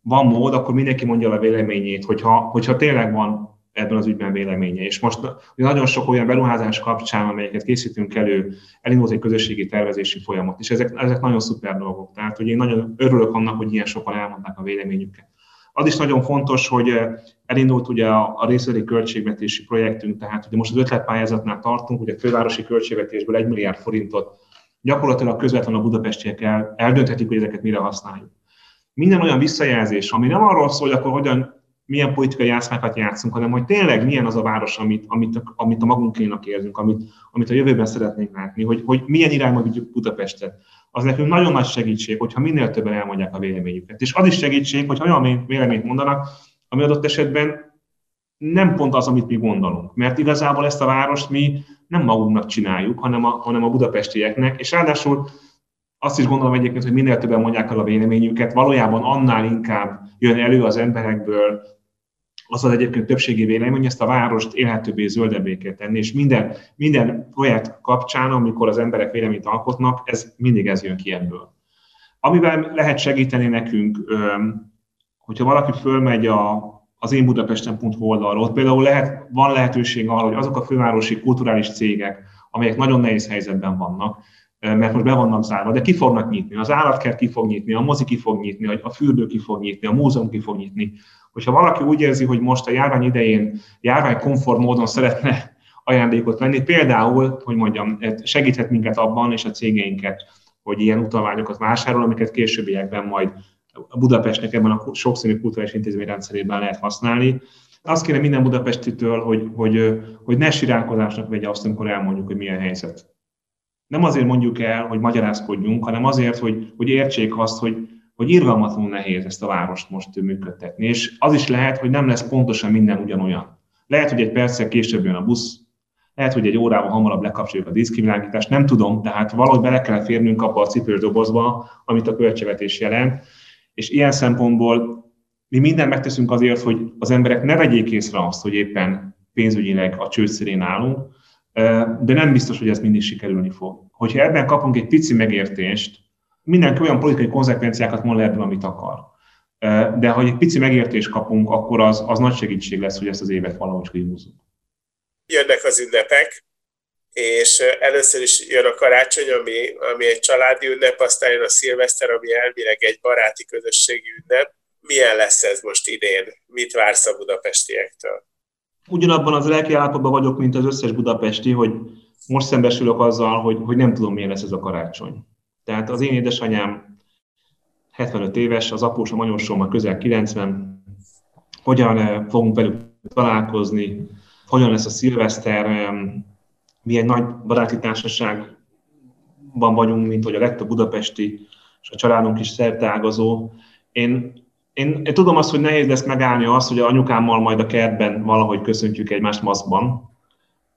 van mód, akkor mindenki mondja a véleményét, hogyha, hogyha tényleg van ebben az ügyben véleménye. És most nagyon sok olyan beruházás kapcsán, amelyeket készítünk elő, elindult egy közösségi tervezési folyamat, és ezek, ezek nagyon szuper dolgok. Tehát, hogy én nagyon örülök annak, hogy ilyen sokan elmondták a véleményüket. Az is nagyon fontos, hogy elindult ugye a, a költségvetési projektünk, tehát ugye most az ötletpályázatnál tartunk, ugye a fővárosi költségvetésből egy milliárd forintot gyakorlatilag közvetlenül a budapestiek el, eldönthetik, hogy ezeket mire használjuk. Minden olyan visszajelzés, ami nem arról szól, hogy akkor hogyan milyen politikai játszmákat játszunk, hanem hogy tényleg milyen az a város, amit, amit, amit a magunkénak érzünk, amit, amit a jövőben szeretnénk látni, hogy, hogy milyen irányba vigyük Budapestet. Az nekünk nagyon nagy segítség, hogyha minél többen elmondják a véleményüket. És az is segítség, hogy olyan véleményt mondanak, ami adott esetben nem pont az, amit mi gondolunk. Mert igazából ezt a várost mi nem magunknak csináljuk, hanem a, hanem a budapestieknek, és ráadásul azt is gondolom egyébként, hogy minél többen mondják el a véleményüket, valójában annál inkább jön elő az emberekből az az egyébként többségi vélemény, hogy ezt a várost élhetőbbé, zöldebbé kell tenni, és minden, minden projekt kapcsán, amikor az emberek véleményt alkotnak, ez mindig ez jön ki ebből. Amivel lehet segíteni nekünk, hogyha valaki fölmegy a, az én Budapesten.hu oldalról, ott például lehet, van lehetőség arra, hogy azok a fővárosi kulturális cégek, amelyek nagyon nehéz helyzetben vannak, mert most be vannak zárva, de ki fognak nyitni. Az állatkert ki fog nyitni, a mozi ki fog nyitni, a fürdő ki fog nyitni, a múzeum ki fog nyitni. Hogyha valaki úgy érzi, hogy most a járvány idején járványkonform módon szeretne <laughs> ajándékot venni, például, hogy mondjam, segíthet minket abban és a cégeinket, hogy ilyen utalványokat vásárol, amiket későbbiekben majd a Budapestnek ebben a sokszínű kulturális intézmény rendszerében lehet használni. Azt kéne minden budapestitől, hogy, hogy, hogy ne siránkozásnak vegye azt, amikor elmondjuk, hogy milyen helyzet nem azért mondjuk el, hogy magyarázkodjunk, hanem azért, hogy, hogy értsék azt, hogy, hogy irgalmatlanul nehéz ezt a várost most működtetni. És az is lehet, hogy nem lesz pontosan minden ugyanolyan. Lehet, hogy egy perccel később jön a busz, lehet, hogy egy órával hamarabb lekapcsoljuk a diszkriminálítást, nem tudom, tehát valahogy bele kell férnünk abba a cipős dobozba, amit a költségvetés jelent. És ilyen szempontból mi mindent megteszünk azért, hogy az emberek ne vegyék észre azt, hogy éppen pénzügyileg a csőszerén állunk, de nem biztos, hogy ez mindig sikerülni fog. Hogyha ebben kapunk egy pici megértést, mindenki olyan politikai konzekvenciákat mond ebből, amit akar. De ha egy pici megértést kapunk, akkor az, az nagy segítség lesz, hogy ezt az évet valahogy kihúzunk. Jönnek az ünnepek, és először is jön a karácsony, ami, ami egy családi ünnep, aztán jön a szilveszter, ami elvileg egy baráti közösségi ünnep. Milyen lesz ez most idén? Mit vársz a budapestiektől? Ugyanabban az lelki állapotban vagyok, mint az összes budapesti, hogy most szembesülök azzal, hogy, hogy nem tudom, milyen lesz ez a karácsony. Tehát az én édesanyám 75 éves, az apósom, anyósom a közel 90, hogyan eh, fogunk velük találkozni, hogyan lesz a szilveszter, milyen nagy baráti társaságban vagyunk, mint hogy a legtöbb budapesti, és a családunk is szerteágazó. Én én, én tudom azt, hogy nehéz lesz megállni azt, hogy a anyukámmal majd a kertben valahogy köszöntjük egymást maszkban.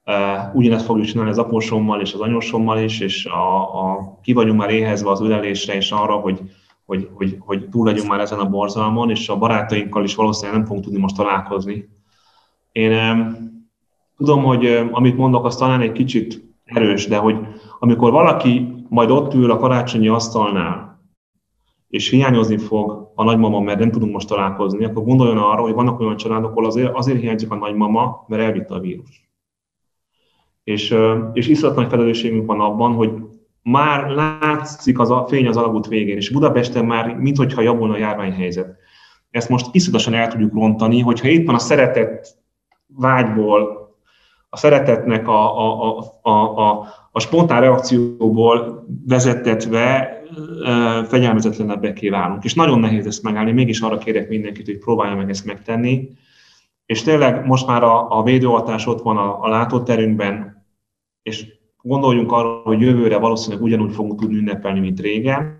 Uh, ugyanezt fogjuk csinálni az apósommal és az anyósommal is, és a, a, ki vagyunk már éhezve az ülelésre és arra, hogy, hogy, hogy, hogy túl legyünk már ezen a borzalmon, és a barátainkkal is valószínűleg nem fogunk tudni most találkozni. Én tudom, hogy amit mondok, az talán egy kicsit erős, de hogy amikor valaki majd ott ül a karácsonyi asztalnál, és hiányozni fog a nagymama, mert nem tudunk most találkozni, akkor gondoljon arra, hogy vannak olyan családok, ahol azért, azért hiányzik a nagymama, mert elvitte a vírus. És, és iszonyat nagy felelősségünk van abban, hogy már látszik az a fény az alagút végén, és Budapesten már minthogyha javulna a járványhelyzet. Ezt most iszonyatosan el tudjuk rontani, hogyha éppen a szeretet vágyból, a szeretetnek a, a, a, a, a, a spontán reakcióból vezetetve fegyelmezetlenebbeké válunk. És nagyon nehéz ezt megállni, mégis arra kérek mindenkit, hogy próbálja meg ezt megtenni. És tényleg most már a, a védőoltás ott van a, a látóterünkben, és gondoljunk arra, hogy jövőre valószínűleg ugyanúgy fogunk tudni ünnepelni, mint régen,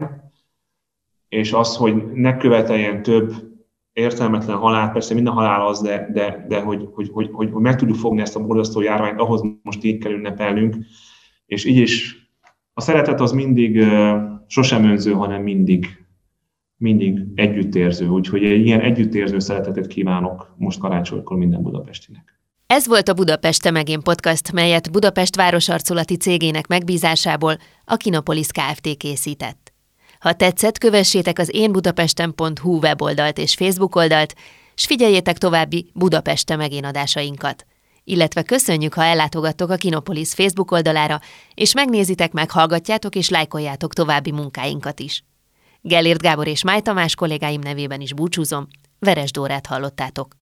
és az, hogy ne követeljen több értelmetlen halál, persze minden halál az, de, de, de hogy, hogy, hogy, hogy, hogy meg tudjuk fogni ezt a borzasztó járványt, ahhoz most így kell ünnepelnünk, és így is a szeretet az mindig sosem önző, hanem mindig, mindig együttérző. Úgyhogy egy ilyen együttérző szeretetet kívánok most karácsonykor minden budapestinek. Ez volt a Budapest Megén podcast, melyet Budapest városarculati cégének megbízásából a Kinopolis Kft. készített. Ha tetszett, kövessétek az énbudapesten.hu weboldalt és Facebook oldalt, s figyeljétek további Budapeste megén adásainkat. Illetve köszönjük, ha ellátogattok a Kinopolis Facebook oldalára, és megnézitek, meghallgatjátok és lájkoljátok további munkáinkat is. Gellért Gábor és Máj Tamás kollégáim nevében is búcsúzom, Veres Dórát hallottátok.